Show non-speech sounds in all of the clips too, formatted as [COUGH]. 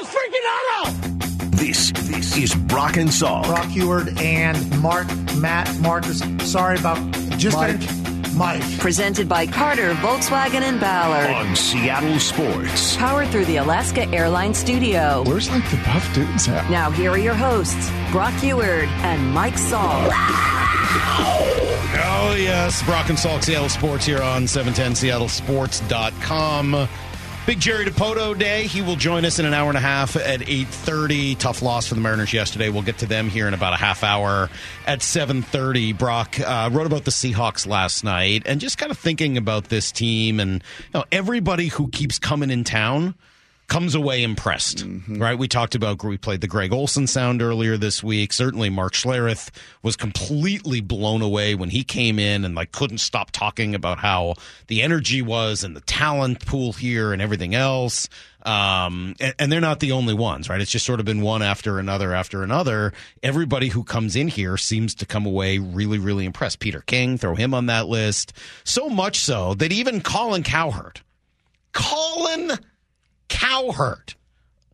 this freaking auto! This this is Brock and Salk. Brock Huard and Mark, Matt, Marcus. Sorry about just Mike. Mike. Presented by Carter, Volkswagen, and Ballard. on Seattle Sports. Powered through the Alaska Airlines Studio. Where's like the buff dudes at? Now, here are your hosts, Brock Huard and Mike Salk. Oh, yes. Brock and Salk, Seattle Sports here on 710 seattlesports.com. Big Jerry Dipoto day. He will join us in an hour and a half at 8.30. Tough loss for the Mariners yesterday. We'll get to them here in about a half hour at 7.30. Brock uh, wrote about the Seahawks last night and just kind of thinking about this team and you know, everybody who keeps coming in town comes away impressed, right? We talked about, we played the Greg Olsen sound earlier this week. Certainly Mark Schlereth was completely blown away when he came in and like couldn't stop talking about how the energy was and the talent pool here and everything else. Um, and, and they're not the only ones, right? It's just sort of been one after another after another. Everybody who comes in here seems to come away really, really impressed. Peter King, throw him on that list. So much so that even Colin Cowherd, Colin Cowherd,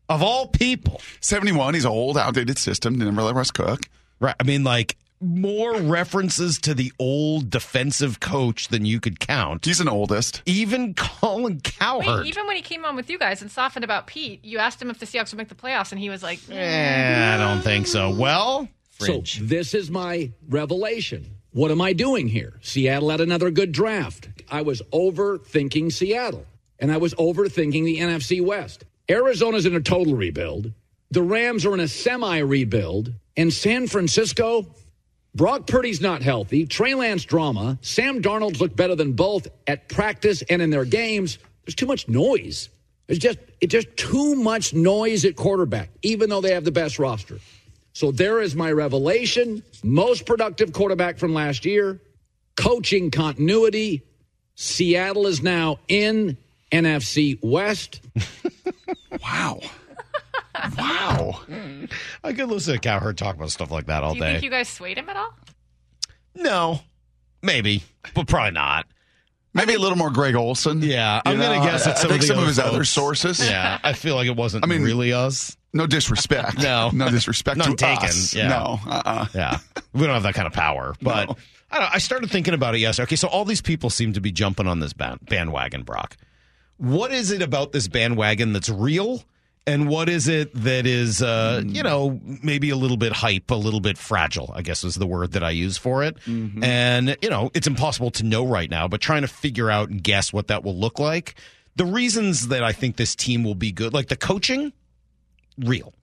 of all people, 71, he's an old, outdated system. Never let Russ cook. right? I mean, like more references to the old defensive coach than you could count. He's an oldest. Even Colin Cowherd. Wait, even when he came on with you guys and softened about Pete, you asked him if the Seahawks would make the playoffs, and he was like, Eh, I don't think so. Well, So this is my revelation. What am I doing here? Seattle had another good draft. I was overthinking Seattle, and I was overthinking the NFC West. Arizona's in a total rebuild. The Rams are in a semi rebuild. And San Francisco, Brock Purdy's not healthy. Trey Lance drama. Sam Darnold's looked better than both at practice and in their games. There's too much noise. There's just it's just too much noise at quarterback, even though they have the best roster. So there is my revelation. Most productive quarterback from last year. Coaching continuity. Seattle is now in NFC West. [LAUGHS] Wow. [LAUGHS] wow. I could listen to Cowherd talk about stuff like that all "Do you day. think you guys swayed him at all?" no, maybe, but probably not. Maybe a little more Greg Olsen. Yeah, I'm You going know, to guess I- it's I some think of the some of his folks. other sources. Yeah, I feel like it wasn't I mean- really us. No disrespect. [LAUGHS] No. No disrespect None to taken, us. yeah. No. Uh-uh. Yeah, we don't have that kind of power. But No. I don't. I started thinking about it yesterday. Okay, so all these people seem to be jumping on this ban- bandwagon, Brock. What is it about this bandwagon that's real? And what is it that is, uh, you know, maybe a little bit hype, a little bit fragile, I guess is the word that I use for it. And, you know, it's impossible to know right now, but trying to figure out and guess what that will look like. The reasons that I think this team will be good, like the coaching, real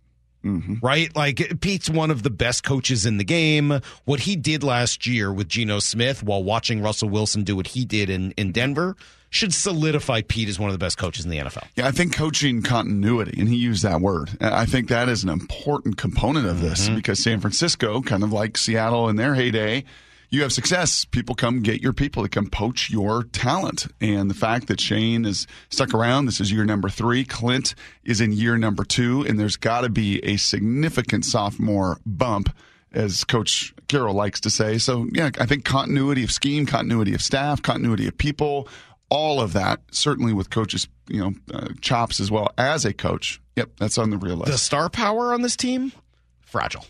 right? Like Pete's one of the best coaches in the game. What he did last year with Geno Smith while watching Russell Wilson do what he did in, in Denver should solidify Pete as one of the best coaches in the NFL. Yeah, I think coaching continuity, and he used that word. I think that is an important component of this Mm-hmm. because San Francisco, kind of like Seattle in their heyday, you have success. People come get your people to come poach your talent. And the fact that Shane is stuck around, this is year number three. Clint is in year number two, and there's got to be a significant sophomore bump. As Coach Carroll likes to say. So, yeah, I think continuity of scheme, continuity of staff, continuity of people, all of that, certainly with coaches, you know, uh, chops as well as a coach. Yep, that's on the real list. The star power on this team, fragile.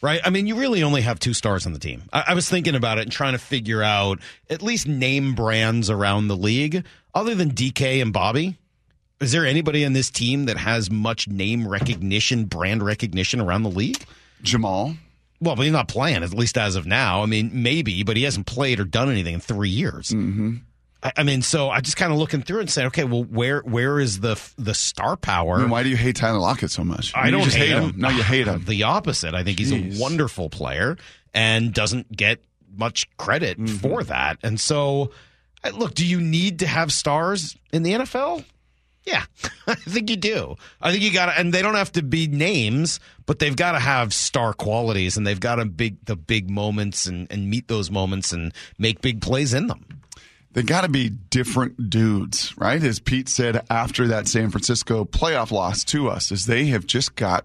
Right? I mean, you really only have two stars on the team. I, I was thinking about it and trying to figure out at least name brands around the league other than DK and Bobby. Is there anybody on this team that has much name recognition, brand recognition around the league? Jamal. Well, but he's not playing, at least as of now. I mean, maybe, but he hasn't played or done anything in three years. Mm-hmm. I, I mean, so I just kind of looking through and saying, okay, well, where where is the the star power? I mean, why do you hate Tyler Lockett so much? I You don't just hate him. him. No, you hate him. [SIGHS] The opposite. I think he's Jeez. a wonderful player and doesn't get much credit Mm-hmm. for that. And so, look, do you need to have stars in the NFL? Yeah, [LAUGHS] I think you do. I think you got to, and they don't have to be names, but they've got to have star qualities, and they've got to big the big moments and and meet those moments and make big plays in them. They got to be different dudes, right? As Pete said after that San Francisco playoff loss to us, is they have just got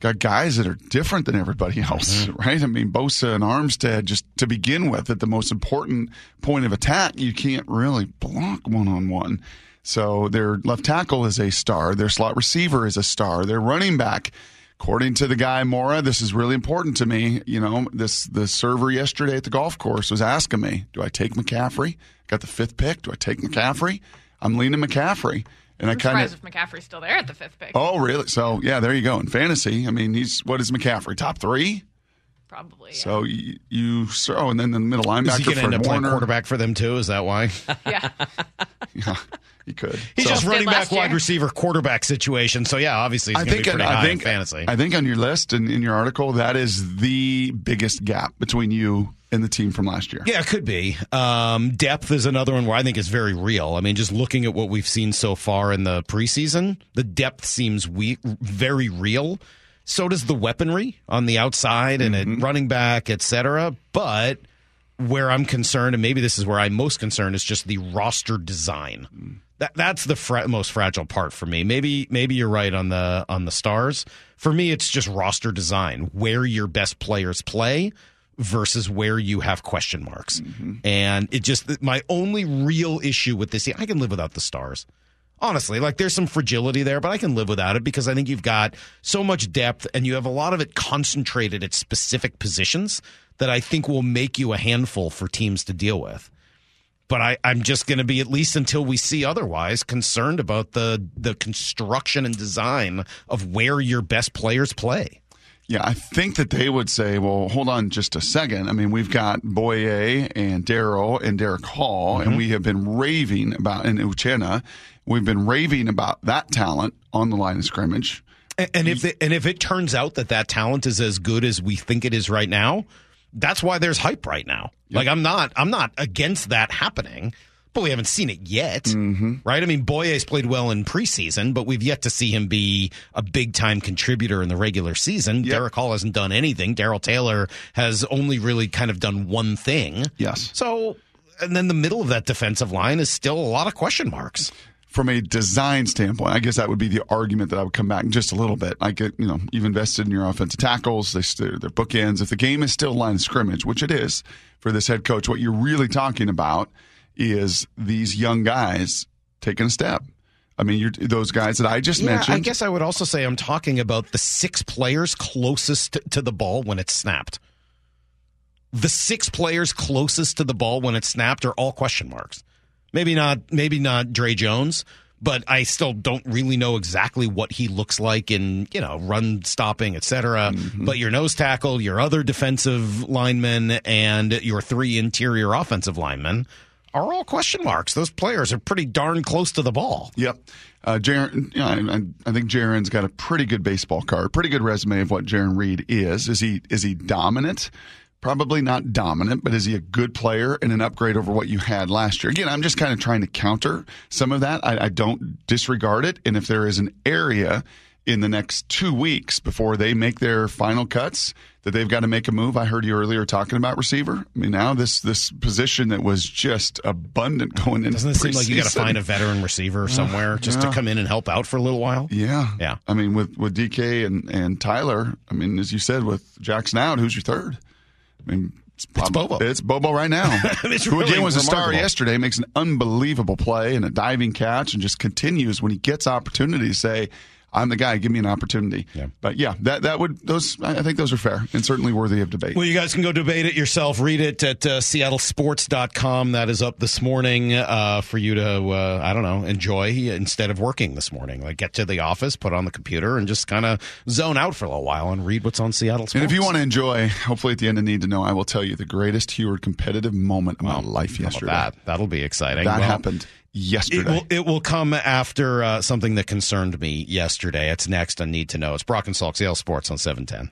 got guys that are different than everybody else, mm-hmm. right? I mean, Bosa and Armstead, just to begin with, at the most important point of attack, you can't really block one on one. So their left tackle is a star. Their slot receiver is a star. Their running back, according to the guy Mora, this is really important to me. You know, this the server yesterday at the golf course was asking me, "Do I take McCaffrey? Got the fifth pick. Do I take McCaffrey? I'm leaning McCaffrey." And I'm I kind surprised of if McCaffrey's still there at the fifth pick. Oh, really? So, yeah, there you go. In fantasy, I mean, he's what is McCaffrey? Top three? Probably. Yeah. So you, you so, oh, and then the middle Is he linebacker going to for end up Warner. quarterback for them too? Is that why? [LAUGHS] yeah. [LAUGHS] Yeah, he could. He's So- just running back, year. wide receiver, quarterback situation. So yeah, obviously he's I think be pretty high I think in fantasy. I think on your list and in your article that is the biggest gap between you and the team from last year. Yeah, it could be. Um, depth is another one where I think is very real. I mean, just looking at what we've seen so far in the preseason, the depth seems we- very real. So does the weaponry on the outside and Mm-hmm. at running back, et cetera. But where I'm concerned, and maybe this is where I'm most concerned, is just the roster design. That that's the fra- most fragile part for me. Maybe maybe you're right on the on the stars. For me, it's just roster design, where your best players play versus where you have question marks. Mm-hmm. And it just my only real issue with this, I can live without the stars. Honestly, like there's some fragility there, but I can live without it because I think you've got so much depth and you have a lot of it concentrated at specific positions that I think will make you a handful for teams to deal with. But I, I'm just going to be, at least until we see otherwise, concerned about the the construction and design of where your best players play. Yeah, I think that they would say, well, hold on just a second. I mean, we've got Boye and Darrell and Derick Hall, and mm-hmm. we have been raving about, and Uchenna, we've been raving about that talent on the line of scrimmage. And, and if the, and if it turns out that that talent is as good as we think it is right now, that's why there's hype right now. Like I'm not I'm not against that happening, but we haven't seen it yet, Mm-hmm. right? I mean, Boye's played well in preseason, but we've yet to see him be a big time contributor in the regular season. Yep. Derick Hall hasn't done anything. Darrell Taylor has only really kind of done one thing. Yes. So, and then the middle of that defensive line is still a lot of question marks. From a design standpoint, I guess that would be the argument that I would come back in just a little bit. I get, you know, you've invested in your offensive tackles, they, they're bookends. If the game is still line of scrimmage, which it is for this head coach, what you're really talking about is these young guys taking a step. I mean, you're, those guys that I just Yeah, mentioned. I guess I would also say I'm talking about the six players closest to the ball when it's snapped. The six players closest to the ball when it's snapped are all question marks. Maybe not maybe not Dre Jones, but I still don't really know exactly what he looks like in, you know, run stopping, et cetera. But your nose tackle, your other defensive linemen, and your three interior offensive linemen are all question marks. Those players are pretty darn close to the ball. Yep. Uh, Jarran, you know, I, I think Jarran's got a pretty good baseball card, pretty good resume of what Jarran Reed is. Is he is he dominant? Probably not dominant, but is he a good player and an upgrade over what you had last year? Again, I'm just kind of trying to counter some of that. I, I don't disregard it, and if there is an area in the next two weeks before they make their final cuts that they've got to make a move. I heard you earlier talking about receiver. I mean, now this this position that was just abundant going in. Doesn't it seem like you got to find a veteran receiver somewhere just to come in and help out for a little while? Yeah, Yeah. I mean, with with DK and and Tyler. I mean, as you said, with Jackson out, who's your third? I mean, it's, prob- Bobo. It's Bobo right now. [LAUGHS] It's Who really again was a star yesterday. Makes an unbelievable play and a diving catch, and just continues when he gets opportunity to say. I'm the guy. Give me an opportunity. Yeah. But yeah, that that would those. I think those are fair and certainly worthy of debate. Well, you guys can go debate it yourself. Read it at uh, seattlesports.com. That is up this morning uh, for you to, uh, I don't know, enjoy instead of working this morning. Like get to the office, put on the computer, and just kind of zone out for a little while and read what's on Seattle Sports. and if you want to enjoy, hopefully at the end of Need to Know, I will tell you the greatest Huard competitive moment of my life yesterday. that, that'll be exciting. That Well, happened It yesterday. will, it will come after uh, something that concerned me yesterday. It's next on Need to Know. It's Brock and Salk, Seattle Sports on 710.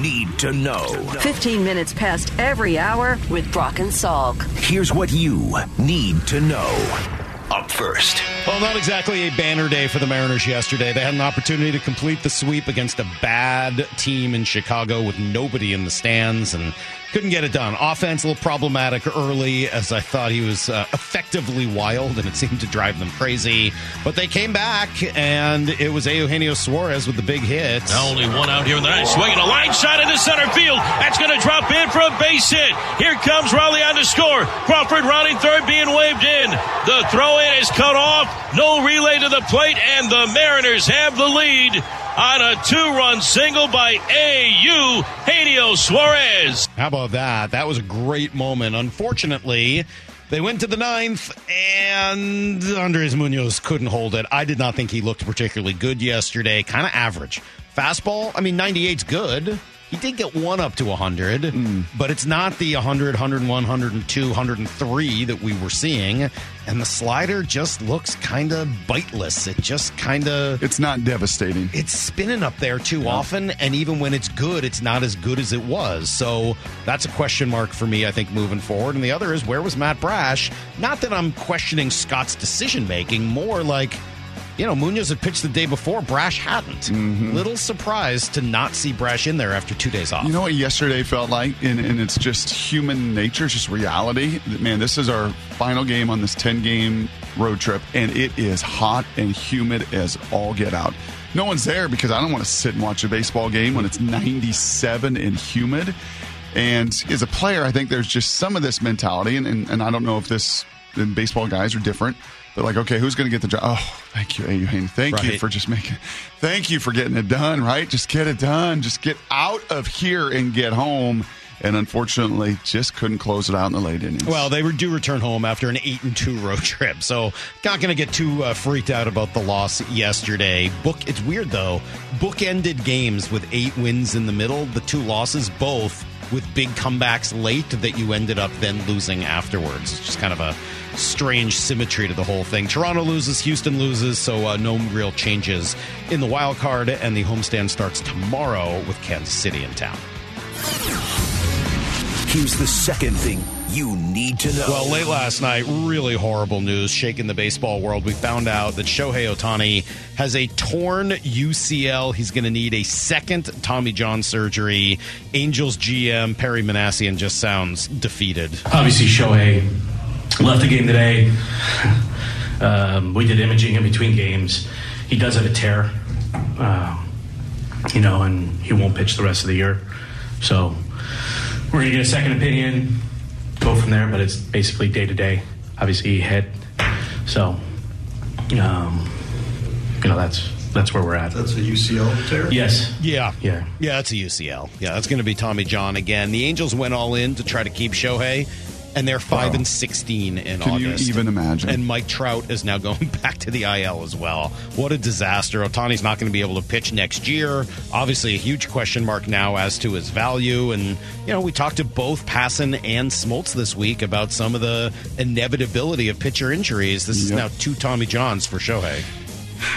Need to know. 15 minutes past every hour with Brock and Salk. Here's what you need to know. Up first. Well, not exactly a banner day for the Mariners yesterday. They had an opportunity to complete the sweep against a bad team in Chicago with nobody in the stands and couldn't get it done. Offense a little problematic early, as I thought he was uh, effectively wild, and it [LAUGHS] seemed to drive them crazy. But they came back, and it was Eugenio Suarez with the big hit. Only one out here in the ninth. Swinging a line shot into center field. That's going to drop in for a base hit. Here comes Raleigh on the score. Crawford rounding third, being waved in. The throw in is cut off. No relay to the plate, and the Mariners have the lead on a two-run single by A.U. Eugenio Suarez. How about that? That was a great moment. Unfortunately, they went to the ninth, and Andres Munoz couldn't hold it. I did not think he looked particularly good yesterday. Kind of average. Fastball, I mean, 98's good. He did get one up to 100, but it's not the 100, 101, 102, 103 that we were seeing. And the slider just looks kind of biteless. It just kind of. It's not devastating. It's spinning up there too often, and even when it's good, it's not as good as it was. So that's a question mark for me, I think, moving forward. And the other is where was Matt Brash? Not that I'm questioning Scott's decision making, more like, you know, Munoz had pitched the day before, Brash hadn't. Mm-hmm. Little surprised to not see Brash in there after two days off. You know what yesterday felt like? And, and it's just human nature, it's just reality. Man, this is our final game on this 10 game road trip, and it is hot and humid as all get out. No one's there because I don't want to sit and watch a baseball game when it's 97 and humid. And as a player, I think there's just some of this mentality, and, and, and I don't know if this, and baseball guys are different. But like, okay, who's going to get the job? Oh, thank you, Eugenio. Thank you for just making. Thank you for getting it done. Right, just get it done. Just get out of here and get home. And unfortunately, just couldn't close it out in the late innings. Well, they were do return home after an eight and two road [LAUGHS] trip, so not going to get too uh, freaked out about the loss yesterday. Book. It's weird though. Bookended games with eight wins in the middle. The two losses both with big comebacks late that you ended up then losing afterwards. It's just kind of a strange symmetry to the whole thing. Toronto loses, Houston loses, so uh, no real changes in the wild card, and the homestand starts tomorrow with Kansas City in town. Here's the second thing you need to know. Well, late last night, really horrible news shaking the baseball world. We found out that Shohei Ohtani has a torn UCL. He's going to need a second Tommy John surgery. Angels GM Perry Minasian just sounds defeated. obviously Shohei left the game today. [LAUGHS] Um, we did imaging in between games. He does have a tear, um, you know, and he won't pitch the rest of the year. So we're gonna get a second opinion, go from there. But it's basically day to day. Obviously, he hit, so um, you know that's that's where we're at. That's a UCL tear? Yes. Yeah. Yeah. Yeah, that's a UCL. Yeah, that's going to be Tommy John again. The Angels went all in to try to keep Shohei, and they're 5 Wow. and 16 in Can you even imagine? And Mike Trout is now [LAUGHS] going back to the IL as well. What a disaster. Ohtani's not going to be able to pitch next year. Obviously, a huge question mark now as to his value. And, you know, we talked to both Passan and Smoltz this week about some of the inevitability of pitcher injuries. This is Yep. now two Tommy Johns for Shohei.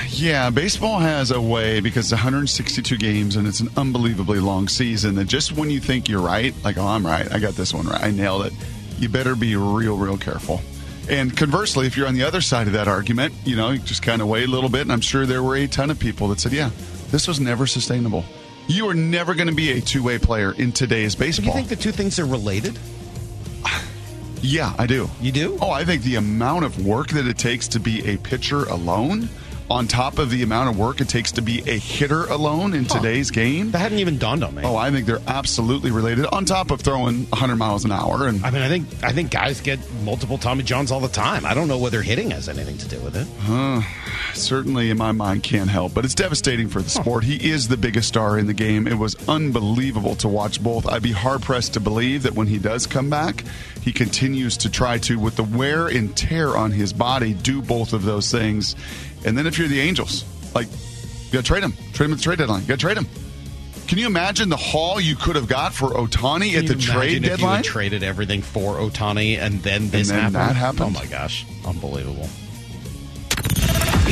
Yeah, baseball has a way because it's 162 games and it's an unbelievably long season that just when you think you're right, like, oh, I'm right, I got this one right, I nailed it, you better be real, real careful. And conversely, if you're on the other side of that argument, you know, you just kind of wait a little bit. And I'm sure there were a ton of people that said, yeah, this was never sustainable. You are never going to be a two way player in today's baseball. Do you think the two things are related? [SIGHS] Yeah, I do. You do? Oh, I think the amount of work that it takes to be a pitcher alone, on top of the amount of work it takes to be a hitter alone in today's game. That hadn't even dawned on me. Oh, I think they're absolutely related. On top of throwing 100 miles an hour, and I mean, I think I think guys get multiple Tommy Johns all the time. I don't know whether hitting has anything to do with it. certainly in my mind can't help. But it's devastating for the sport. He is the biggest star in the game. It was unbelievable to watch both. I'd be hard pressed to believe that when he does come back, he continues to try to, with the wear and tear on his body, do both of those things. And then if you're the Angels, like, you got to trade him. Trade him at the trade deadline. You got to trade him. Can you imagine the haul you could have got for Ohtani at the trade imagine if you deadline? traded everything for Ohtani and then this then happened? happened? Oh my gosh, unbelievable!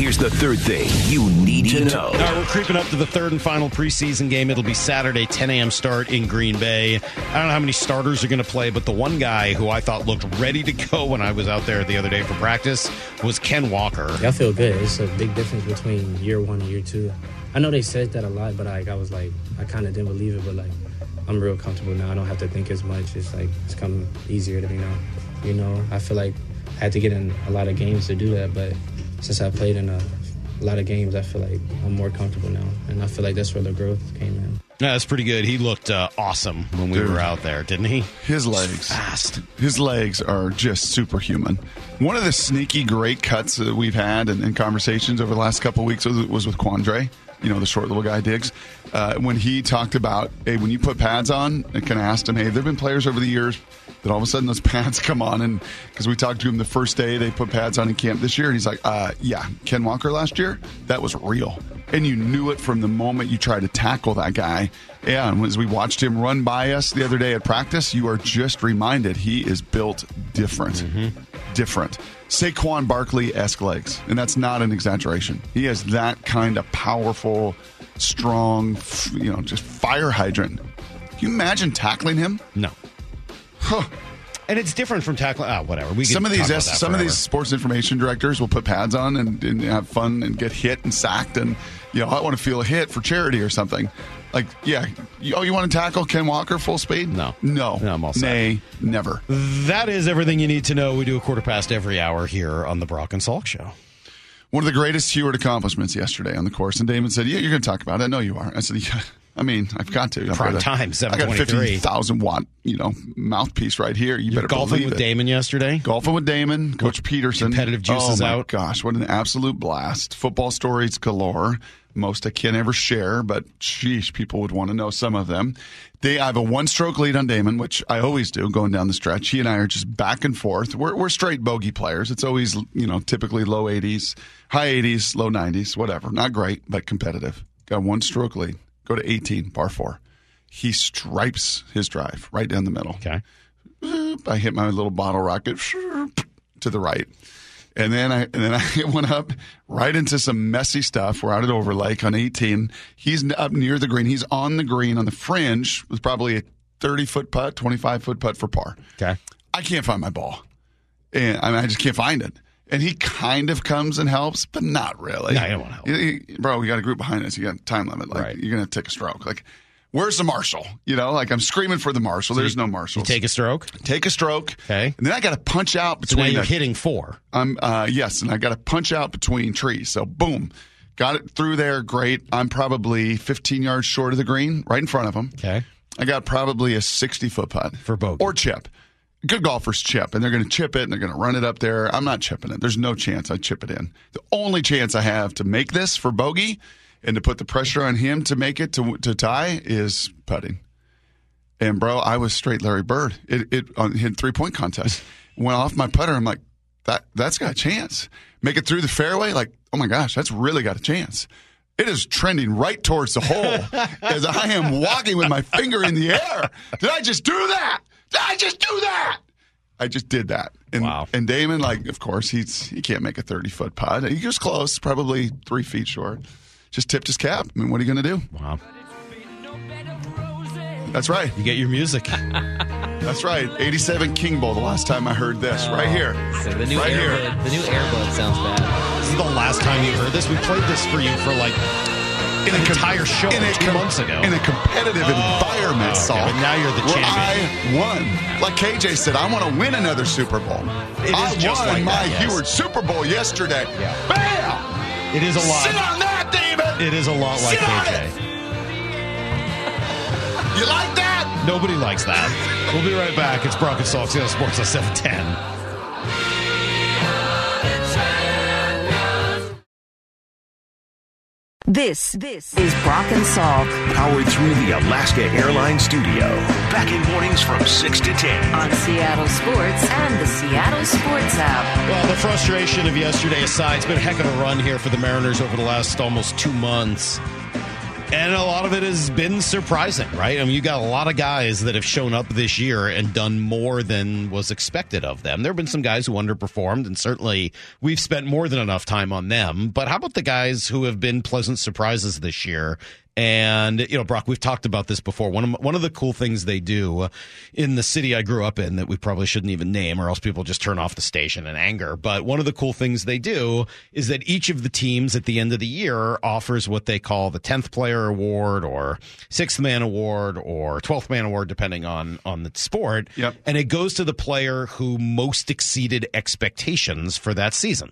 Here's the third thing you need to know. All right, we're creeping up to the third and final preseason game. It'll be Saturday, 10 a.m. start in Green Bay. I don't know how many starters are going to play, but the one guy who I thought looked ready to go when I was out there the other day for practice was Ken Walker. Yeah, I feel good. It's a big difference between year one and year two. I know they said that a lot, but like I was like, I kind of didn't believe it. But like I'm real comfortable now. I don't have to think as much. It's like it's come easier to me now. You know, I feel like I had to get in a lot of games to do that, but since I played in a, a lot of games, I feel like I'm more comfortable now, and I feel like that's where the growth came in. Yeah, that's pretty good. He looked uh, awesome when we Dude. were out there, didn't he? His legs, Fast. his legs are just superhuman. One of the sneaky great cuts that we've had and, and conversations over the last couple of weeks was, was with Quandre, you know, the short little guy Diggs, uh, when he talked about, hey, when you put pads on, I kind of asked him, hey, there have been players over the years that all of a sudden those [LAUGHS] pads come on, and because we talked to him the first day they put pads on in camp this year, and he's like, uh, yeah, Ken Walker last year, that was real. And you knew it from the moment you tried to tackle that guy. And as we watched him run by us the other day at practice, you are just reminded he is built different. Different. Saquon Barkley esque legs. And that's not an exaggeration. He has that kind of powerful, strong, you know, just fire hydrant. Can you imagine tackling him? No. Huh. And it's different from tackling. Ah, whatever. We some of these S- some of these sports information directors will put pads on and, and have fun and get hit and sacked and you know I want to feel a hit for charity or something. Like yeah, you, oh you want to tackle Ken Walker full speed? No. no, No, I'm all set. nay, never. That is everything you need to know. We do a quarter past every hour here on the Brock and Salk Show. One of the greatest Huard accomplishments yesterday on the course, and Damon said, "Yeah, you're going to talk about it. I know you are." I said, "Yeah." [LAUGHS] I mean, I've got to. I've Prime got a- time, I got a fifty thousand watt, you know, mouthpiece right here. You You're better golfing believe with it. Damon yesterday. Golfing with Damon, Coach Peterson. competitive juices oh my out? Gosh, what an absolute blast! Football stories galore. Most I can't ever share, but sheesh, people would want to know some of them. They, I have a one-stroke lead on Damon, which I always do going down the stretch. He and I are just back and forth. We're we're straight bogey players. It's always you know typically low 80s, high 80s, low 90s, whatever. Not great, but competitive. Got one-stroke lead. Go to 18, par four. He stripes his drive right down the middle. Okay. I hit my little bottle rocket [LAUGHS] to the right. And then I and then [LAUGHS] I went up right into some messy stuff. We're out at Overlake on 18. He's up near the green. He's on the green on the fringe with probably a 30 foot putt, 25 foot putt for par. Okay. I can't find my ball, and I, mean, I just can't find it. And he kind of comes and helps, but not really. No, you don't wanna help. You- you- Bro, we got a group behind us. You got a time limit. Like Right. you're gonna take a stroke. Like, where's the marshal? You know, like I'm screaming for the marshal. There's no marshal. Take a stroke. take a stroke. Okay. And then I got to punch out So between. you're the- hitting four. I'm uh, yes, and I got to punch out between trees. So boom, got it through there. Great. I'm probably 15 yards short of the green, right in front of him. Okay. I got probably a 60 foot putt For bogey. or chip. Good golfers chip, and they're going to chip it, and they're going to run it up there. I'm not chipping it. There's no chance I chip it in. The only chance I have to make this for bogey and to put the pressure on him to make it to to tie is putting. And bro, I was straight Larry Bird. It it on hit three point contest. Went off my putter. I'm like, that that's got a chance. Make it through the fairway. Like, oh my gosh, that's really got a chance. It is trending right towards the hole [LAUGHS] as I am walking with my finger in the air. Did I just do that? Did I just do that? I just did that. And, Wow. And Damon, like, of course, he's he can't make a thirty foot putt. He was close, probably three feet short. Just tipped his cap. I mean, what are you going to do? Wow. That's right. You get your music. [LAUGHS] That's right. 87 King Bowl, the last time I heard this. right here. So the new Right here. The new Airbud sounds bad. This is the last time you heard this. We played this for you for like In an com- entire show in a two com- months ago. In a competitive oh, environment, okay, Salk. but now you're the where champion. I won. Like KJ said, I want to win another Super Bowl. It is I just won like my that, yes. Huard Super Bowl yesterday. Yeah. Bam! It is a lot. Sit on that, David! It is a lot like Sit KJ. [LAUGHS] You like that? Nobody likes that. We'll be right back. It's Brock and Seattle Sports on 710. This, this is Brock and Salk Powered through the Alaska Airlines studio. Back in mornings from 6 to 10. on Seattle Sports and the Seattle Sports app. Well, the frustration of yesterday aside, it's been a heck of a run here for the Mariners over the last almost two months. And a lot of it has been surprising, right? I mean, you got a lot of guys that have shown up this year and done more than was expected of them. There have been some guys who underperformed, and certainly we've spent more than enough time on them. But how about the guys who have been pleasant surprises this year And you know, Brock, we've talked about this before. One of one of the cool things they do in the city I grew up in that we probably shouldn't even name, or else people just turn off the station in anger. But one of the cool things they do is that each of the teams at the end of the year offers what they call the tenth player award, or sixth man award, or twelfth man award, depending on on the sport. Yep. And it goes to the player who most exceeded expectations for that season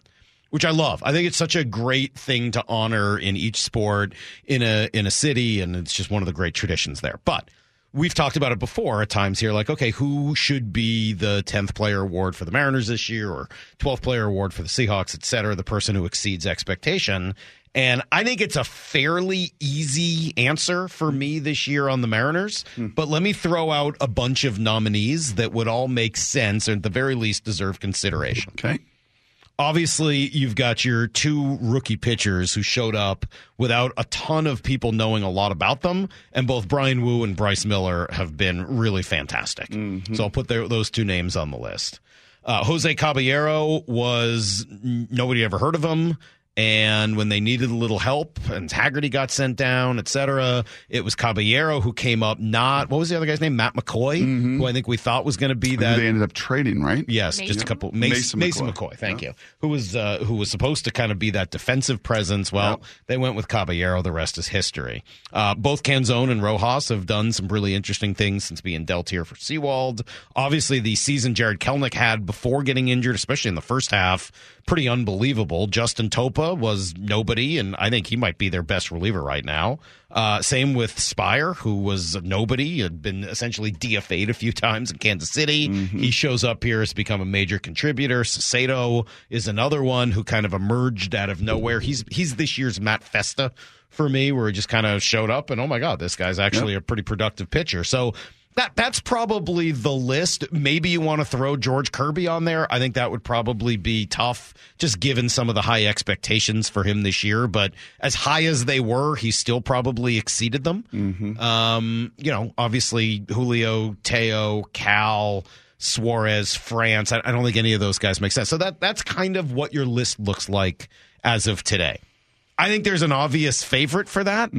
which I love. I think it's such a great thing to honor in each sport in a in a city, and it's just one of the great traditions there. But we've talked about it before at times here, like okay, who should be the tenth player award for the Mariners this year, or twelfth player award for the Seahawks, et cetera, the person who exceeds expectation. And I think it's a fairly easy answer for me this year on the Mariners. Hmm. But let me throw out a bunch of nominees that would all make sense, or at the very least deserve consideration. Okay. Obviously, you've got your two rookie pitchers who showed up without a ton of people knowing a lot about them, and both Bryan Woo and Bryce Miller have been really fantastic. So I'll put their, those two names on the list. Uh, Jose Caballero was nobody ever heard of him. And when they needed a little help and Haggerty got sent down, et cetera, it was Caballero who came up, not, what was the other guy's name? Matt McCoy, who I think we thought was going to be that. they ended up trading, right? Yes, Mason. just a couple. Mason, Mason Mason McCoy. McCoy. thank you. Who was uh, who was supposed to kind of be that defensive presence? Well, they went with Caballero. The rest is history. Uh, both Canzone and Rojas have done some really interesting things since being dealt here for Sewald. Obviously, the season Jarred Kelenic had before getting injured, especially in the first half, pretty unbelievable. Justin Topa was nobody, and I think he might be their best reliever right now. Uh, same with Speier, who was nobody, had been essentially DFA'd a few times in Kansas City. He shows up here, has become a major contributor. Sato is another one who kind of emerged out of nowhere. He's he's this year's Matt Festa for me, where he just kind of showed up and oh my god, this guy's actually a pretty productive pitcher. So that that's probably the list. Maybe you want to throw George Kirby on there. I think that would probably be tough, just given some of the high expectations for him this year. But as high as they were, he still probably exceeded them. Um, you know, obviously Julio, Teo, Cal. Suarez, France. I, I don't think any of those guys make sense. So that that's kind of what your list looks like as of today. I think there's an obvious favorite for that,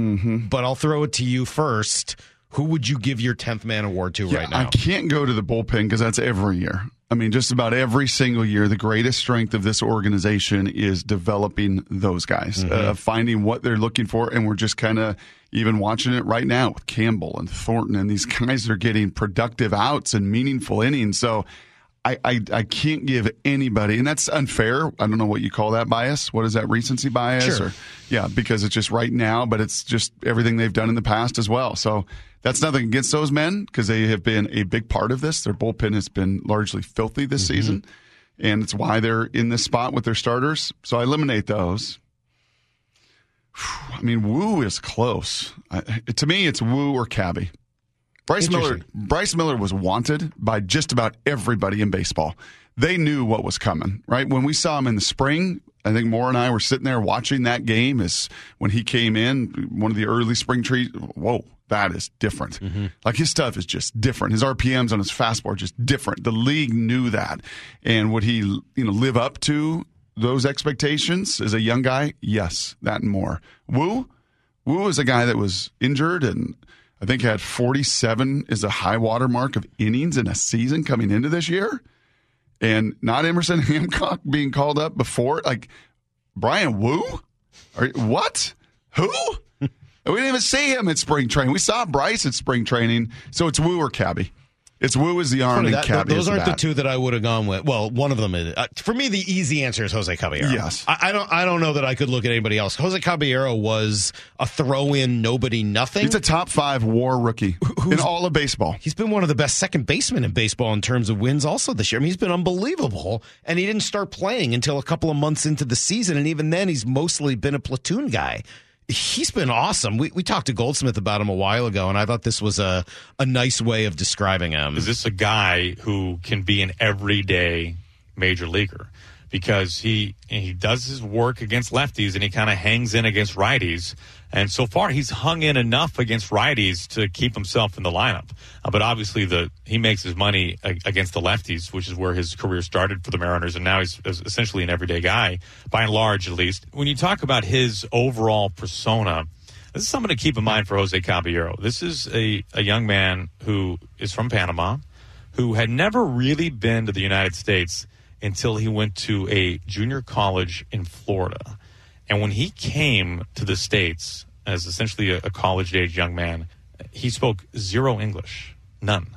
but I'll throw it to you first. Who would you give your 10th man award to Yeah, right now? I can't go to the bullpen because that's every year. I mean, just about every single year, the greatest strength of this organization is developing those guys, Mm-hmm. uh, finding what they're looking for. And we're just kind of even watching it right now with Campbell and Thornton, and these guys are getting productive outs and meaningful innings. So I, I, I can't give anybody, and that's unfair. I don't know what you call that bias. What is that recency bias? Sure. Or yeah, because it's just right now, but it's just everything they've done in the past as well. So that's nothing against those men because they have been a big part of this. Their bullpen has been largely filthy this Mm-hmm. season, and it's why they're in this spot with their starters. So I eliminate those. I mean, Woo is close. I, to me, it's Woo or Cabby. Bryce Miller. Bryce Miller was wanted by just about everybody in baseball. They knew what was coming, right? When we saw him in the spring, I think Moore and I were sitting there watching that game. Is when he came in, one of the early spring trees. Whoa, that is different. Mm-hmm. Like his stuff is just different. His RPMs on his fastball are just different. The league knew that, and would he, you know, live up to those expectations as a young guy? Yes, that and more. Woo, Woo is a guy that was injured and I think had 47 is a high water mark of innings in a season coming into this year. And not Emerson [LAUGHS] Hancock being called up before. Like, Bryan Woo? Are, what? Who? We didn't even see him at spring training. We saw Bryce at spring training. So it's Woo or Cabby. It's Woo is the arm and that- Cabby those aren't the bat. two that I would have gone with. Well, one of them is uh, for me. The easy answer is Jose Caballero. Yes. I, I don't. I don't know that I could look at anybody else. Jose Caballero was a throw-in, nobody, nothing. He's a top five war rookie in all of baseball. He's been one of the best second basemen in baseball in terms of wins also this year. I mean, he's been unbelievable. And he didn't start playing until a couple of months into the season. And even then, he's mostly been a platoon guy. He's been awesome. We, we talked to Goldsmith about him a while ago, and I thought this was a, a nice way of describing him. Is this a guy who can be an everyday major leaguer? Because he he does his work against lefties and he kind of hangs in against righties. And so far, he's hung in enough against righties to keep himself in the lineup. Uh, but obviously, the he makes his money against the lefties, which is where his career started for the Mariners, and now he's essentially an everyday guy, by and large, at least. When you talk about his overall persona, This is something to keep in mind for Jose Caballero. This is a, a young man who is from Panama, who had never really been to the United States until he went to a junior college in Florida. And when he came to the States as essentially a, a college age young man, he spoke zero English, none.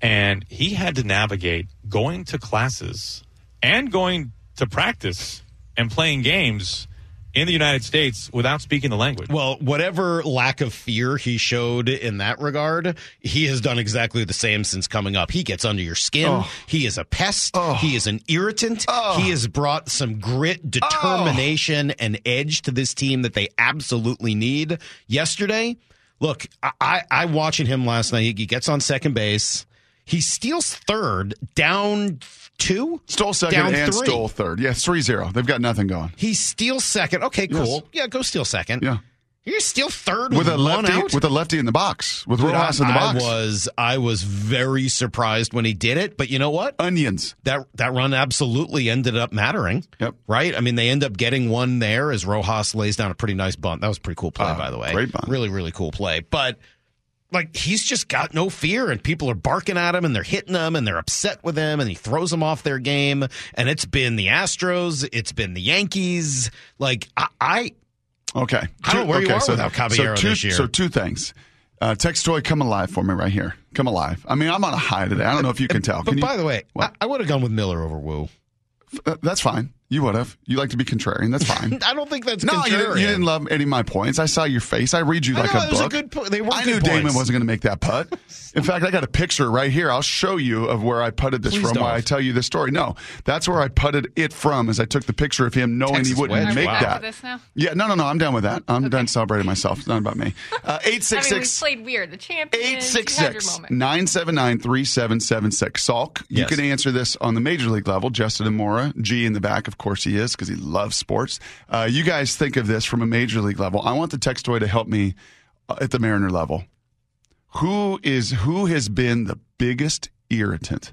And he had to navigate going to classes and going to practice and playing games in the United States without speaking the language. Well, whatever lack of fear he showed in that regard, he has done exactly the same since coming up. He gets under your skin. Oh. He is a pest. Oh. He is an irritant. Oh. He has brought some grit, oh. determination, and edge to this team that they absolutely need. Yesterday, look, I, I, I watching him last night. He gets on second base. He steals third, down two, Stole second and three. stole third. Yeah, 3 0. They've got nothing going. He steals second. Okay, Yes. cool. Yeah, go steal second. Yeah. You steal third With with, a one lefty out? with a lefty in the box. With Rojas in the box. I was I was very surprised when he did it, but you know what? Onions. That that run absolutely ended up mattering. Yep. Right? I mean, they end up getting one there as Rojas lays down a pretty nice bunt. That was a pretty cool play, Uh, by the way. great bunt. Really, really cool play. But like he's just got no fear and people are barking at him and they're hitting him and they're upset with him and he throws them off their game and it's been the Astros, it's been the Yankees. Like I, I Okay. I don't know where you okay, are without Caballero so two, this year. So two things. Uh, text toy, come alive for me right here. Come alive. I mean, I'm on a high today. I don't know if you can tell. But Can you- by the way, I, What? I would have gone with Miller over Woo. Uh, that's fine. You would have. You like to be contrarian. That's fine. [LAUGHS] I don't think that's No, you didn't, you didn't love any of my points. I saw your face. I read you I like know, a it was a book. good po- they were I good knew Damon wasn't going to make that putt. [LAUGHS] In fact, I got a picture right here. I'll show you of where I putted this Please from. don't. While I tell you this story. No, that's where I putted it from. As I took the picture of him, knowing Texas he wouldn't wedge. Make back that. to this now? Yeah, no, no, no. I'm done with that. I'm done celebrating myself. It's not about me. [LAUGHS] Uh, Eight I mean, six we six. played weird. The champions. Eight six you had your six moment. nine seven nine three seven seven six. Salk, you Yes. can answer this on the major league level. Justin Amora, G in the back, of course he is because he loves sports. Uh, you guys think of this from a major league level. I want the text toy to help me uh, at the Mariner level. Who is who has been the biggest irritant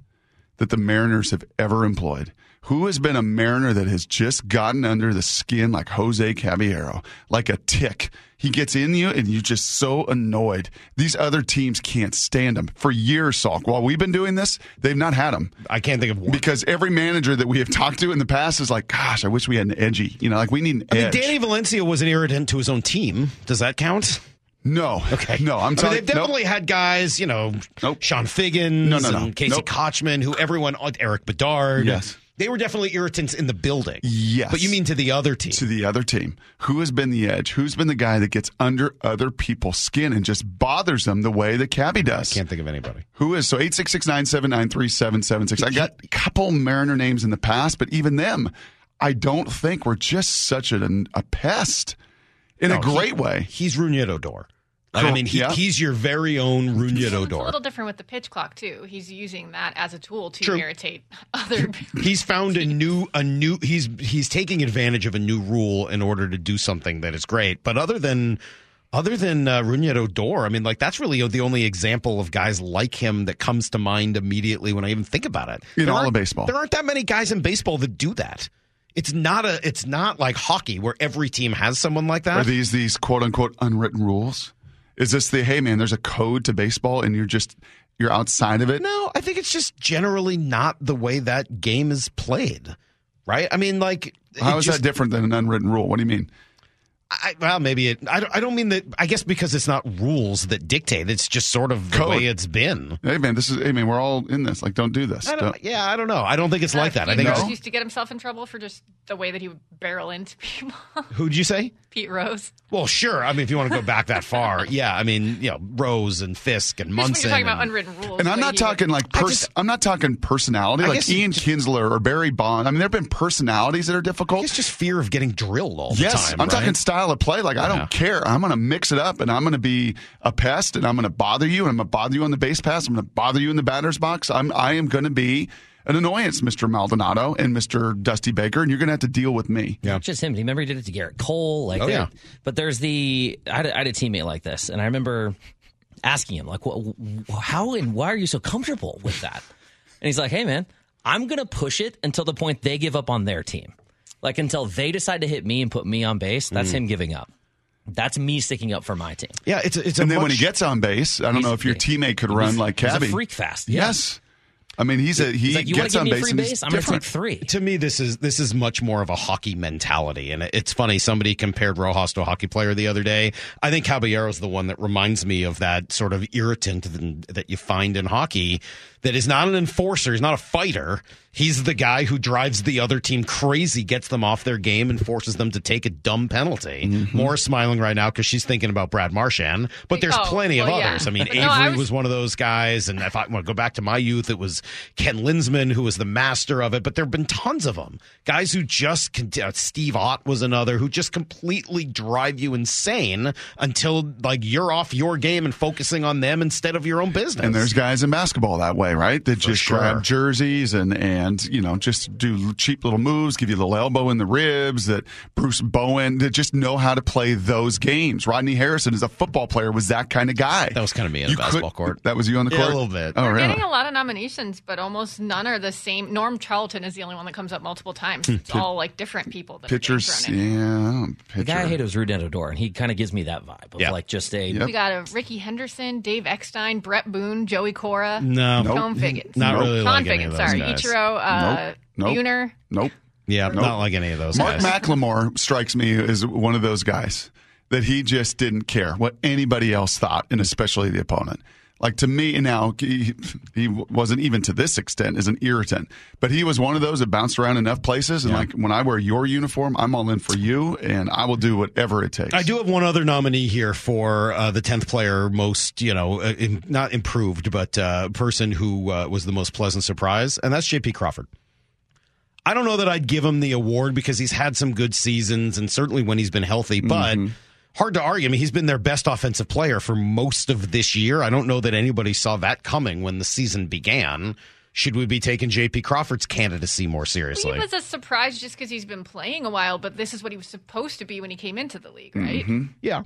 that the Mariners have ever employed? Who has been a Mariner that has just gotten under the skin like Jose Caballero, like a tick? He gets in you and you're just so annoyed. These other teams can't stand him. For years, Salk, while we've been doing this, they've not had him. I can't think of one. Because every manager that we have [LAUGHS] talked to in the past is like, gosh, I wish we had an edgy. You know, like we need an I mean. Danny Valencia was an irritant to his own team. Does that count? no. Okay. No, I'm I mean, they've definitely had guys, you know, Nope. Chone Figgins No, no, no. and Casey Nope. Kotchman, who everyone, oh, Erik Bedard. Yes. They were definitely irritants in the building. Yes. But you mean to the other team? to the other team. Who has been the edge? Who's been the guy that gets under other people's skin and just bothers them the way that Cabby does? I Can't think of anybody. Who is so eight six six nine seven nine three seven seven six? I got a [LAUGHS] couple Mariner names in the past, but even them, I don't think were just such an, a pest in a great he- way. He's Rougned Odor. Like, I mean, he, Yeah. he's your very own Runyedo It's a little different with the pitch clock too. He's using that as a tool to True. irritate other. He's found a [LAUGHS] new a new he's he's taking advantage of a new rule in order to do something that is great. But other than other than uh, Rougned Odor, I mean, like that's really the only example of guys like him that comes to mind immediately when I even think about it. In There all of baseball. there aren't that many guys in baseball that do that. It's not a it's not like hockey where every team has someone like that. Are these these quote unquote unwritten rules? Is this the hey man? There's a code to baseball, and you're just you're outside of it. No, I think it's just generally not the way that game is played. Right? I mean, like how is just- that different than an unwritten rule? What do you mean? I, well, maybe it. I don't, I don't mean that. I guess because it's not rules that dictate. It's just sort of the Code. way it's been. Hey man, this is hey man. We're all in this. Like, don't do this. I Don't- don't, yeah, I don't know. I don't think it's uh, like that. I Pete think. Rose it's- used to get himself in trouble for just the way that he would barrel into [LAUGHS] people. Who'd you say? Pete Rose. Well, sure. I mean, if you want to go back that far, [LAUGHS] yeah. I mean, you know, Rose and Fisk and Just when Munson. you're talking about and- unwritten rules. And I'm way not he talking would- like I pers- just- I'm not talking personality I like guess Ian you- Kinsler or Barry Bond. I mean, there have been personalities that are difficult. it's just fear of getting drilled all the yes, time. I'm talking right? Style of play. Like I don't care. I'm going to mix it up, and I'm going to be a pest, and I'm going to bother you, and I'm going to bother you on the base pass. I'm going to bother you in the batter's box. I'm I am going to be an annoyance, Mr. Maldonado and Mr. Dusty Baker, and you're going to have to deal with me. Yeah. Not just him. Remember, he did it to Gerrit Cole. Like, Oh, yeah. But there's the. I had, a- I had a teammate like this, and I remember asking him, like, "Wh- wh- how and why are you so comfortable with that? And he's like, hey, man, I'm going to push it until the point they give up on their team. Like, until they decide to hit me and put me on base, Mm. that's him giving up. That's me sticking up for my team. Yeah, it's a, it's and a then when he gets on base, I don't know if your teammate could run like he's a Cabby. freak fast. Yeah. Yes. I mean, he's a he He's like, "You wanna gets give on me base free base? I'm gonna take three. to me this is this is much more of a hockey mentality and it's funny somebody compared rojas to a hockey player the other day i think caballero's the one that reminds me of that sort of irritant that that you find in hockey that is not an enforcer he's not a fighter he's the guy who drives the other team crazy gets them off their game and forces them to take a dumb penalty Mm-hmm. Moore smiling right now because she's thinking about brad marchand but there's Oh, plenty of well, yeah. others i mean avery [LAUGHS] no, I was, was- one of those guys and if i want to go back to my youth it was ken linseman who was the master of it but there have been tons of them guys who just uh, steve ott was another who just completely drive you insane until like you're off your game and focusing on them instead of your own business And there's guys in basketball that way, right? That just sure. grab jerseys and and you know just do cheap little moves, give you a little elbow in the ribs. That Bruce Bowen that just know how to play those games. Rodney Harrison is a football player, was that kind of guy. that was kind of me in the basketball could- court That was you on the Yeah, court a little bit. Oh, We're really? getting a lot of nominations, but almost none are the same. Norm Charlton is the only one that comes up multiple times. It's all like different people that Pitchers, are being thrown in. yeah. The guy I hate hated was Rougned Odor, and he kind of gives me that vibe of Yeah. like just a Yep. We got a Rickey Henderson, Dave Eckstein, Bret Boone, Joey Cora, no Chone Figgins, not Nope. really Chone like Figgins. Sorry, guys. Ichiro, uh, Nope. Nope. Buhner. Nope. yeah Nope. not like any of those Mark guys McLemore strikes me as one of those guys that he just didn't care what anybody else thought, and especially the opponent. Like to me now, he, he wasn't even to this extent as an irritant, but he was one of those that bounced around enough places. And like when I wear your uniform, I'm all in for you, and I will do whatever it takes. I do have one other nominee here for uh, the tenth player, most you know, uh, in, not improved, but uh, person who uh, was the most pleasant surprise, and that's J.P. Crawford. I don't know that I'd give him the award because he's had some good seasons, and certainly when he's been healthy, but. Hard to argue. I mean, he's been their best offensive player for most of this year. I don't know that anybody saw that coming when the season began. Should we be taking J.P. Crawford's candidacy more seriously? He was a surprise just because he's been playing a while, but this is what he was supposed to be when he came into the league, mm-hmm. right? yeah.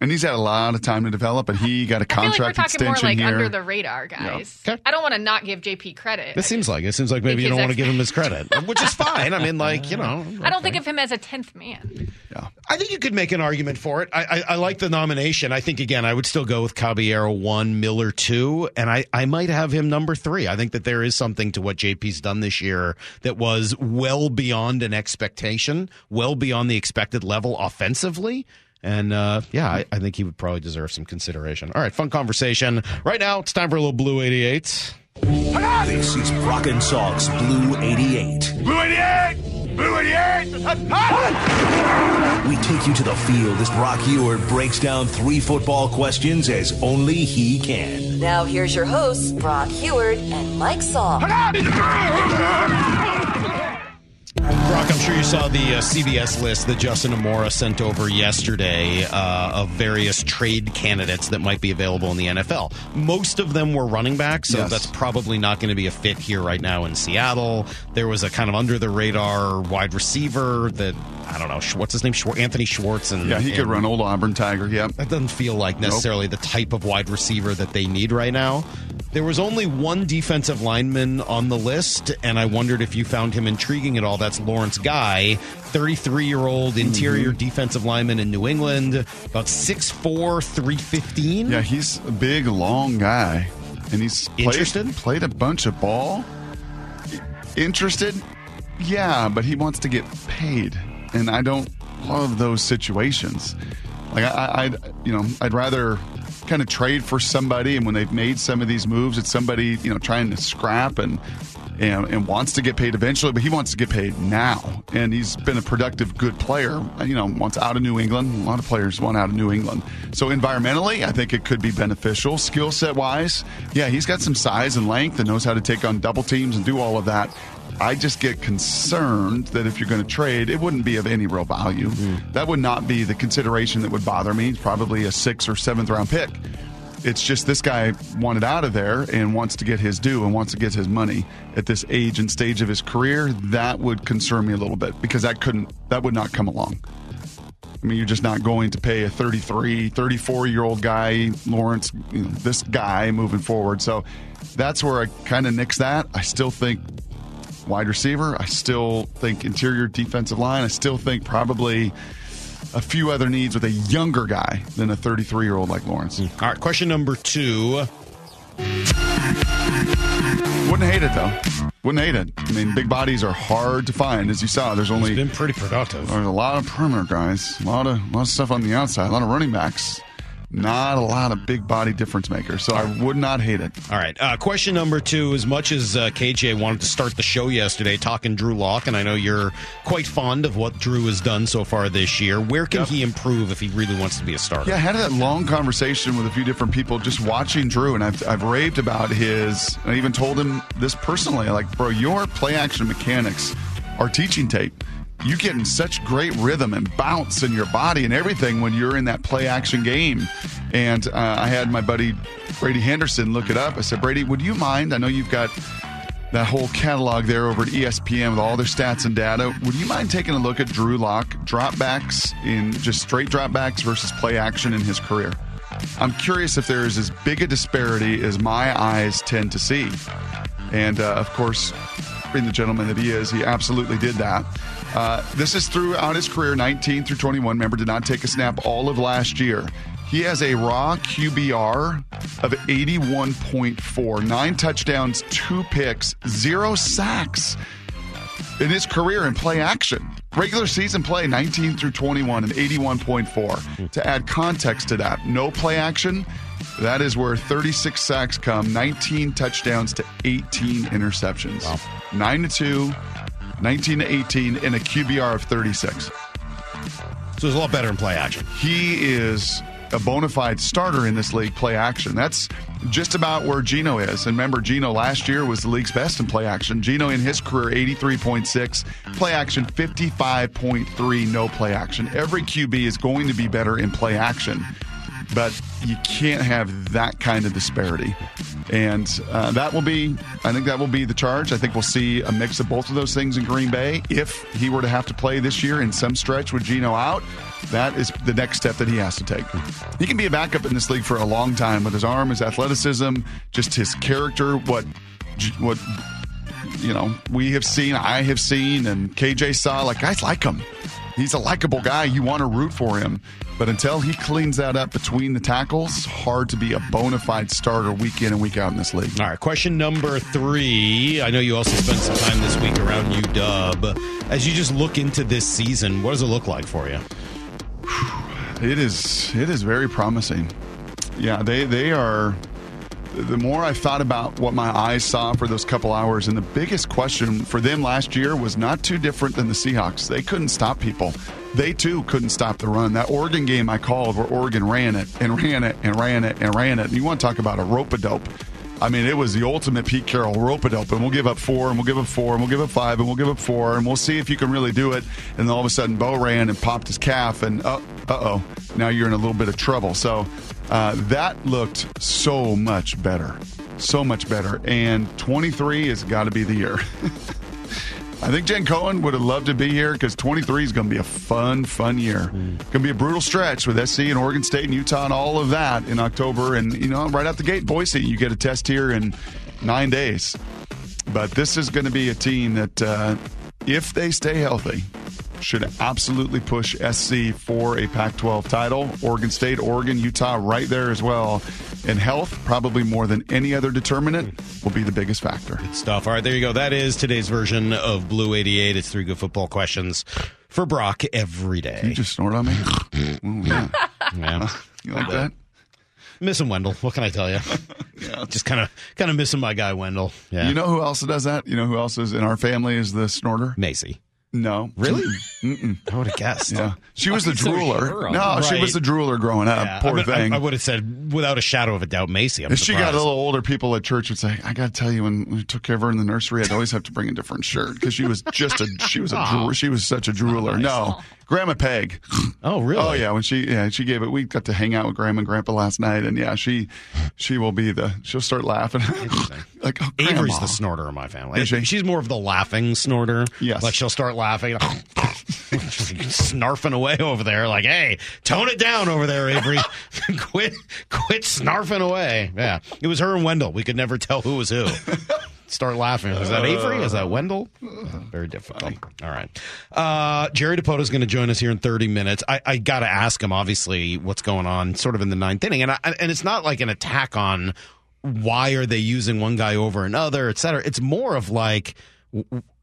And he's had a lot of time to develop, and he got a I feel like we're contract talking more extension like here. under the radar guys. Okay. I don't want to not give JP credit. It seems like it seems like maybe you don't want to give him his credit, um, which is fine. I mean, [LAUGHS] like you know, I don't think of him as a tenth man. Yeah, I think you could make an argument for it. I, I, I like the nomination. I think again, I would still go with Caballero one, Miller two, and I, I might have him number three. I think that there is something to what JP's done this year that was well beyond an expectation, well beyond the expected level offensively. And uh, yeah, I, I think he would probably deserve some consideration. All right, fun conversation. Right now, it's time for a little Blue 88. This is Brock and Salk's Blue 88. Blue 88! Blue 88! We take you to the field as Brock Huard breaks down three football questions as only he can. Now here's your hosts, Brock Huard and Mike Salk. Brock, I'm sure you saw the uh, CBS list that Justin Amora sent over yesterday uh, of various trade candidates that might be available in the NFL. Most of them were running backs, so Yes. that's probably not going to be a fit here right now in Seattle. There was a kind of under the radar wide receiver that I don't know what's his name, Anthony Schwartz, and yeah, he could and- run old Auburn Tiger. Yeah, That doesn't feel like necessarily the type of wide receiver that they need right now. There was only one defensive lineman on the list, and I wondered if you found him intriguing at all. That's Lawrence Guy, 33 year old mm-hmm. interior defensive lineman in New England, about 6'4, 315. Yeah, he's a big, long guy, and he's played, Interested? Played a bunch of ball. Interested? Yeah, but he wants to get paid, and I don't love those situations. Like I, I you know, I'd rather kind of trade for somebody, and when they've made some of these moves, it's somebody you know trying to scrap and. And, and wants to get paid eventually, but he wants to get paid now. And he's been a productive, good player. You know, wants out of New England. A lot of players want out of New England. So environmentally, I think it could be beneficial. Skill set wise, yeah, he's got some size and length and knows how to take on double teams and do all of that. I just get concerned that if you're going to trade, it wouldn't be of any real value. Mm-hmm. That would not be the consideration that would bother me. It's probably a sixth or seventh round pick. It's just this guy wanted out of there and wants to get his due and wants to get his money at this age and stage of his career. That would concern me a little bit because that couldn't, that would not come along. I mean, you're just not going to pay a 33, 34 year old guy, Lawrence, you know, this guy moving forward. So that's where I kind of nix that. I still think wide receiver. I still think interior defensive line. I still think probably a few other needs with a younger guy than a 33 year old like Lawrence. Hmm. All right, question number two. Wouldn't hate it though. Wouldn't hate it. I mean, big bodies are hard to find, as you saw. There's only been pretty productive. There's a lot of perimeter guys, a lot of a lot of stuff on the outside, a lot of running backs. Not a lot of big body difference makers, so I would not hate it. All right. Uh, question number two. As much as uh, KJ wanted to start the show yesterday talking Drew Lock, and I know you're quite fond of what Drew has done so far this year, where can Yep. he improve if he really wants to be a starter? Yeah, I had that long conversation with a few different people just watching Drew, and I've, I've raved about his. I even told him this personally, like, bro, your play action mechanics are teaching tape. You get in such great rhythm and bounce in your body and everything when you're in that play action game. And uh, I had my buddy Brady Henderson look it up. I said, Brady, would you mind? I know you've got that whole catalog there over at ESPN with all their stats and data. Would you mind taking a look at Drew Lock dropbacks in just straight dropbacks versus play action in his career? I'm curious if there is as big a disparity as my eyes tend to see. And uh, of course, being the gentleman that he is, he absolutely did that. Uh, this is throughout his career, 19 through 21. Member did not take a snap all of last year. He has a raw QBR of 81.4, nine touchdowns, two picks, zero sacks in his career in play action. Regular season play, 19 through 21 and 81.4. To add context to that, no play action, that is where 36 sacks come, 19 touchdowns to 18 interceptions. 9 to 2, 19 to 18, and a QBR of 36. So he's a lot better in play action. He is a bona fide starter in this league, play action. That's just about where Gino is. And remember, Gino last year was the league's best in play action. Gino in his career, 83.6, play action, 55.3, no play action. Every QB is going to be better in play action, but you can't have that kind of disparity. And uh, that will be, I think that will be the charge. I think we'll see a mix of both of those things in Green Bay. If he were to have to play this year in some stretch with Gino out, that is the next step that he has to take. He can be a backup in this league for a long time with his arm, his athleticism, just his character, what what you know we have seen, I have seen, and KJ saw. Like guys like him. He's a likable guy. You want to root for him. But until he cleans that up between the tackles, hard to be a bona fide starter week in and week out in this league. All right, question number three. I know you also spent some time this week around UW. As you just look into this season, what does it look like for you? It is it is very promising. Yeah, they they are the more I thought about what my eyes saw for those couple hours, and the biggest question for them last year was not too different than the Seahawks. They couldn't stop people. They too couldn't stop the run. That Oregon game I called where Oregon ran it and ran it and ran it and ran it. And you want to talk about a rope a dope. I mean, it was the ultimate Pete Carroll rope a dope. And we'll give up four, and we'll give up four, and we'll give up five, and we'll give up four, and we'll see if you can really do it. And then all of a sudden, Bo ran and popped his calf, and uh oh, now you're in a little bit of trouble. So uh, that looked so much better. So much better. And 23 has got to be the year. [LAUGHS] I think Jen Cohen would have loved to be here because 23 is going to be a fun, fun year. Going to be a brutal stretch with SC and Oregon State and Utah and all of that in October. And, you know, right out the gate, Boise, you get a test here in nine days. But this is going to be a team that, uh, if they stay healthy, should absolutely push SC for a Pac 12 title. Oregon State, Oregon, Utah, right there as well. And health, probably more than any other determinant, will be the biggest factor. Good Stuff. All right, there you go. That is today's version of Blue 88. It's three good football questions for Brock every day. You just snort on me? [LAUGHS] Ooh, yeah. Yeah. [LAUGHS] You like that? Missing Wendell. What can I tell you? [LAUGHS] Just kind of kind of missing my guy Wendell. Yeah. You know who else does that? You know who else is in our family is the snorter? Macy. No. Really? Mm-mm. I would have guessed. Yeah. She was the drooler. sure. no, she was the drooler growing up. Yeah, Poor I, would- I- thing. I, would have said without a shadow of a doubt Macy. I'm if she got a little older, people at church would say, "I got to tell you, when we took care of her in the nursery, I'd always have to bring a different shirt because she was just a she was a [LAUGHS] drool, she was such a drooler." No, Grandma Peg. Oh, really? Oh yeah, when she yeah she gave it. We got to hang out with Grandma and Grandpa last night, and yeah, she she will be the she'll start laughing. [LAUGHS] like oh, Avery's the snorter in my family. She? She's more of the laughing snorter. Yes. Like she'll start laughing, [LAUGHS] snarfing away over there. Like, hey, tone it down over there, Avery. [LAUGHS] quit, quit snarfing away. Yeah, it was her and Wendell. We could never tell who was who. start laughing. Is that Avery? Is that Wendell? Very difficult. All right. Uh, Jerry Dipoto is going to join us here in 30 minutes. I, I got to ask him, obviously, what's going on sort of in the ninth inning. And, I, and it's not like an attack on why are they using one guy over another, et cetera. It's more of like,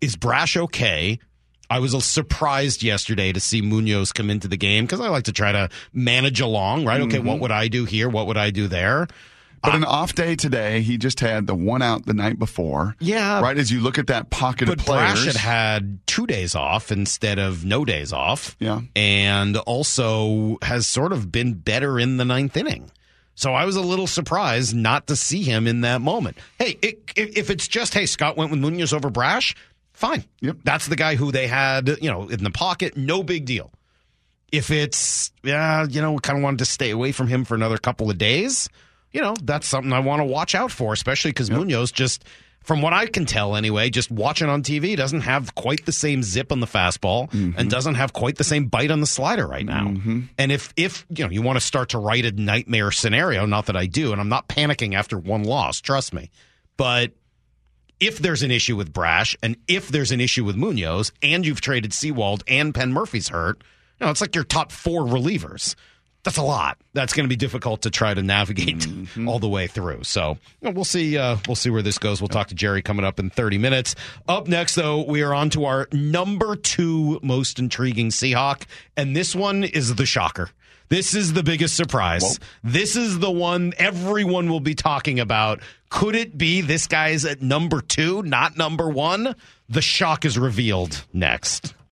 is Brash okay? I was surprised yesterday to see Munoz come into the game because I like to try to manage along, right? Okay, Mm-hmm. what would I do here? What would I do there? But an off day today, he just had the one out the night before. Yeah. Right as you look at that pocket But of players. Brash had had two days off instead of no days off. Yeah. And also has sort of been better in the ninth inning. So I was a little surprised not to see him in that moment. Hey, it, if it's just, hey, Scott went with Munoz over Brash, fine. Yep. That's the guy who they had, you know, in the pocket, no big deal. If it's, yeah, you know, kind of wanted to stay away from him for another couple of days, you know, that's something I want to watch out for, especially because Munoz just, from what I can tell anyway, just watching on TV doesn't have quite the same zip on the fastball mm-hmm. and doesn't have quite the same bite on the slider right now. Mm-hmm. And if if you know you want to start to write a nightmare scenario, not that I do, and I'm not panicking after one loss, trust me, but if there's an issue with Brash and if there's an issue with Munoz and you've traded Sewald and Penn Murphy's hurt, you know, it's like your top four relievers. That's a lot. That's going to be difficult to try to navigate all the way through. So you know, we'll see. Uh, we'll see where this goes. We'll talk to Jerry coming up in 30 minutes. Up next, though, we are on to our number two most intriguing Seahawk, and this one is the shocker. This is the biggest surprise. This is the one everyone will be talking about. Could it be this guy's at number two, not number one? The shock is revealed next.